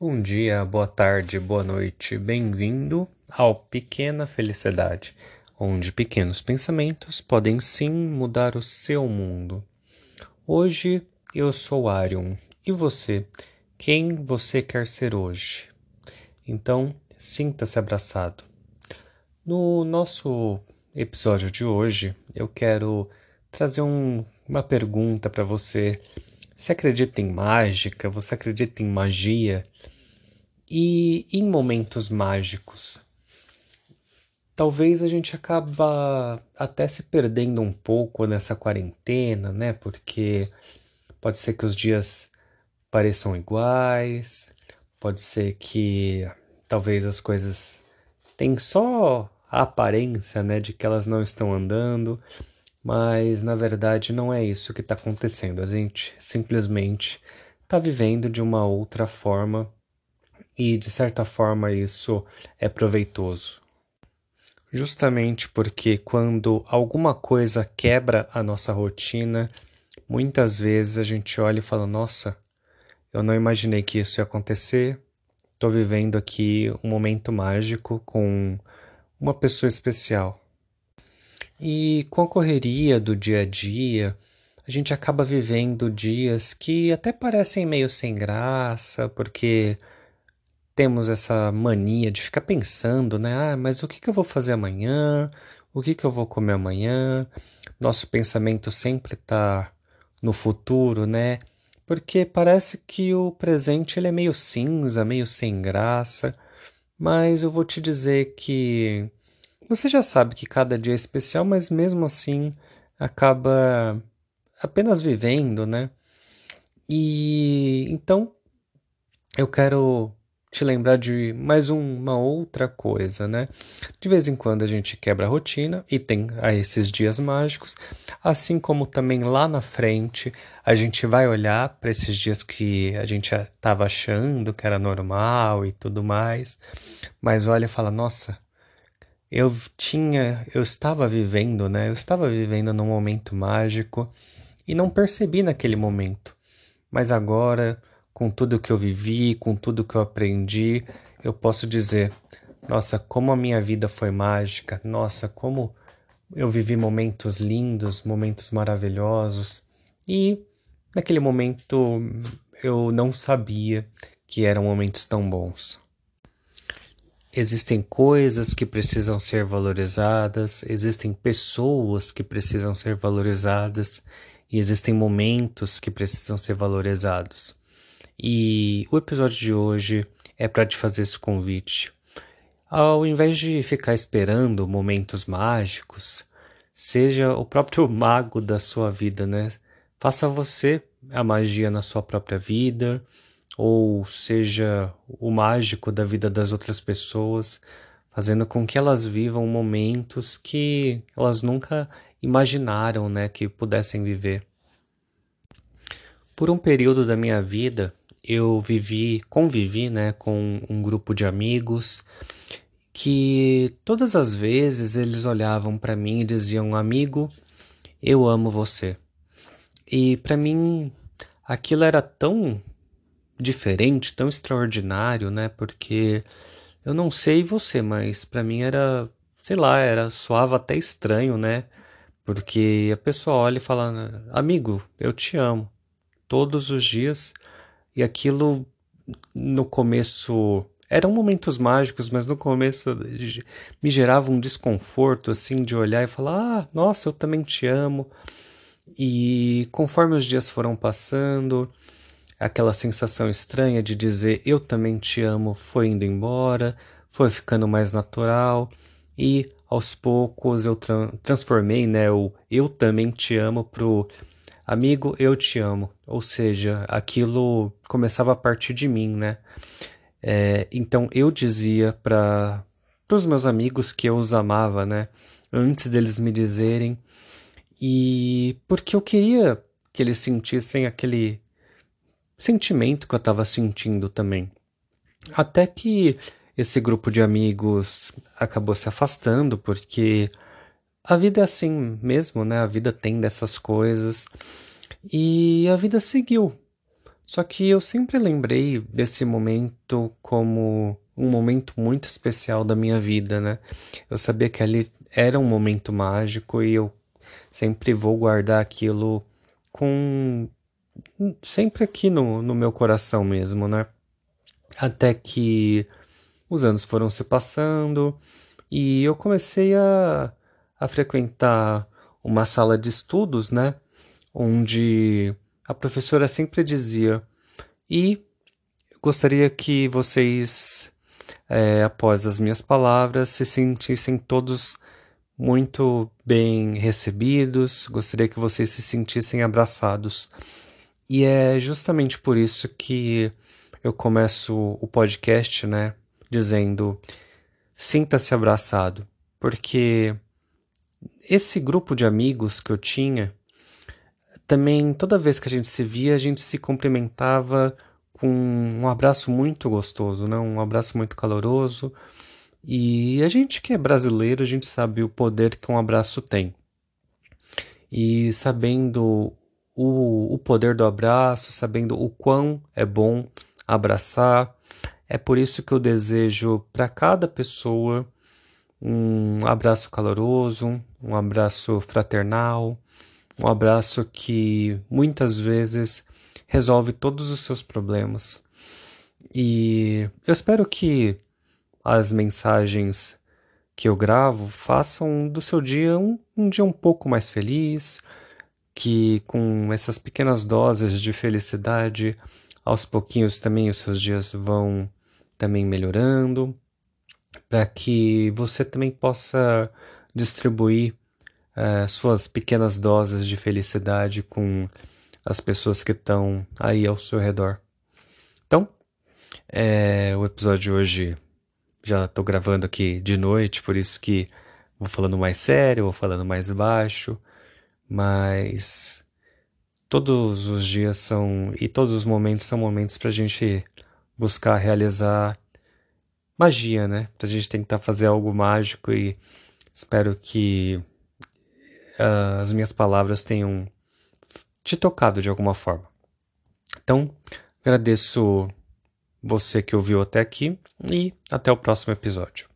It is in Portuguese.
Bom dia, boa tarde, boa noite, bem-vindo ao Pequena Felicidade, onde pequenos pensamentos podem sim mudar o seu mundo. Hoje eu sou Arion e você? Quem você quer ser hoje? Então, sinta-se abraçado. No nosso episódio de hoje, eu quero trazer um, uma pergunta para você você acredita em mágica? Você acredita em magia? E em momentos mágicos? Talvez a gente acaba até se perdendo um pouco nessa quarentena, né? Porque pode ser que os dias pareçam iguais, pode ser que talvez as coisas tenham só a aparência, né, de que elas não estão andando, mas na verdade não é isso que está acontecendo. A gente simplesmente está vivendo de uma outra forma e de certa forma isso é proveitoso. Justamente porque quando alguma coisa quebra a nossa rotina, muitas vezes a gente olha e fala: Nossa, eu não imaginei que isso ia acontecer. Estou vivendo aqui um momento mágico com uma pessoa especial. E com a correria do dia a dia, a gente acaba vivendo dias que até parecem meio sem graça, porque temos essa mania de ficar pensando, né? Ah, mas o que, eu vou fazer amanhã? O que, que eu vou comer amanhã? Nosso pensamento sempre está no futuro, né? Porque parece que o presente ele é meio cinza, meio sem graça, mas eu vou te dizer que você já sabe que cada dia é especial, mas mesmo assim acaba apenas vivendo, né? E então eu quero te lembrar de mais uma outra coisa, né? De vez em quando a gente quebra a rotina e tem a esses dias mágicos, assim como também lá na frente a gente vai olhar para esses dias que a gente estava achando que era normal e tudo mais, mas olha e fala: nossa, eu tinha, eu estava vivendo, né? Eu estava vivendo num momento mágico e não percebi naquele momento. Mas agora, com tudo que eu vivi, com tudo que eu aprendi, eu posso dizer: nossa, como a minha vida foi mágica, nossa, como eu vivi momentos lindos, momentos maravilhosos. E naquele momento eu não sabia que eram momentos tão bons. Existem coisas que precisam ser valorizadas, existem pessoas que precisam ser valorizadas e existem momentos que precisam ser valorizados. E o episódio de hoje é para te fazer esse convite. Ao invés de ficar esperando momentos mágicos, seja o próprio mago da sua vida, né? Faça você a magia na sua própria vida ou seja o mágico da vida das outras pessoas, fazendo com que elas vivam momentos que elas nunca imaginaram, né, que pudessem viver. Por um período da minha vida, eu vivi, convivi, né, com um grupo de amigos que todas as vezes eles olhavam para mim e diziam: "Amigo, eu amo você". E para mim aquilo era tão diferente, tão extraordinário, né? Porque eu não sei você, mas para mim era, sei lá, era soava até estranho, né? Porque a pessoa olha e fala: "Amigo, eu te amo" todos os dias. E aquilo no começo eram momentos mágicos, mas no começo me gerava um desconforto assim de olhar e falar: "Ah, nossa, eu também te amo". E conforme os dias foram passando, aquela sensação estranha de dizer eu também te amo foi indo embora, foi ficando mais natural e aos poucos eu tra transformei né, o eu também te amo pro amigo eu te amo, ou seja, aquilo começava a partir de mim, né? É, então eu dizia para os meus amigos que eu os amava, né? Antes deles me dizerem, e porque eu queria que eles sentissem aquele sentimento que eu estava sentindo também. Até que esse grupo de amigos acabou se afastando, porque a vida é assim mesmo, né? A vida tem dessas coisas. E a vida seguiu. Só que eu sempre lembrei desse momento como um momento muito especial da minha vida, né? Eu sabia que ali era um momento mágico e eu sempre vou guardar aquilo com. Sempre aqui no, no meu coração mesmo, né? Até que os anos foram se passando e eu comecei a, a frequentar uma sala de estudos, né? Onde a professora sempre dizia: E gostaria que vocês, é, após as minhas palavras, se sentissem todos muito bem recebidos, gostaria que vocês se sentissem abraçados. E é justamente por isso que eu começo o podcast, né, dizendo: sinta-se abraçado, porque esse grupo de amigos que eu tinha também, toda vez que a gente se via, a gente se cumprimentava com um abraço muito gostoso, né? um abraço muito caloroso. E a gente que é brasileiro, a gente sabe o poder que um abraço tem. E sabendo o, o poder do abraço, sabendo o quão é bom abraçar, é por isso que eu desejo para cada pessoa um abraço caloroso, um abraço fraternal, um abraço que muitas vezes resolve todos os seus problemas. E eu espero que as mensagens que eu gravo façam do seu dia um, um dia um pouco mais feliz, que com essas pequenas doses de felicidade, aos pouquinhos também os seus dias vão também melhorando, para que você também possa distribuir uh, suas pequenas doses de felicidade com as pessoas que estão aí ao seu redor. Então, é, o episódio de hoje já estou gravando aqui de noite, por isso que vou falando mais sério, vou falando mais baixo, mas todos os dias são e todos os momentos são momentos para a gente buscar realizar magia, né? Pra gente tentar fazer algo mágico e espero que uh, as minhas palavras tenham te tocado de alguma forma. Então, agradeço você que ouviu até aqui e até o próximo episódio.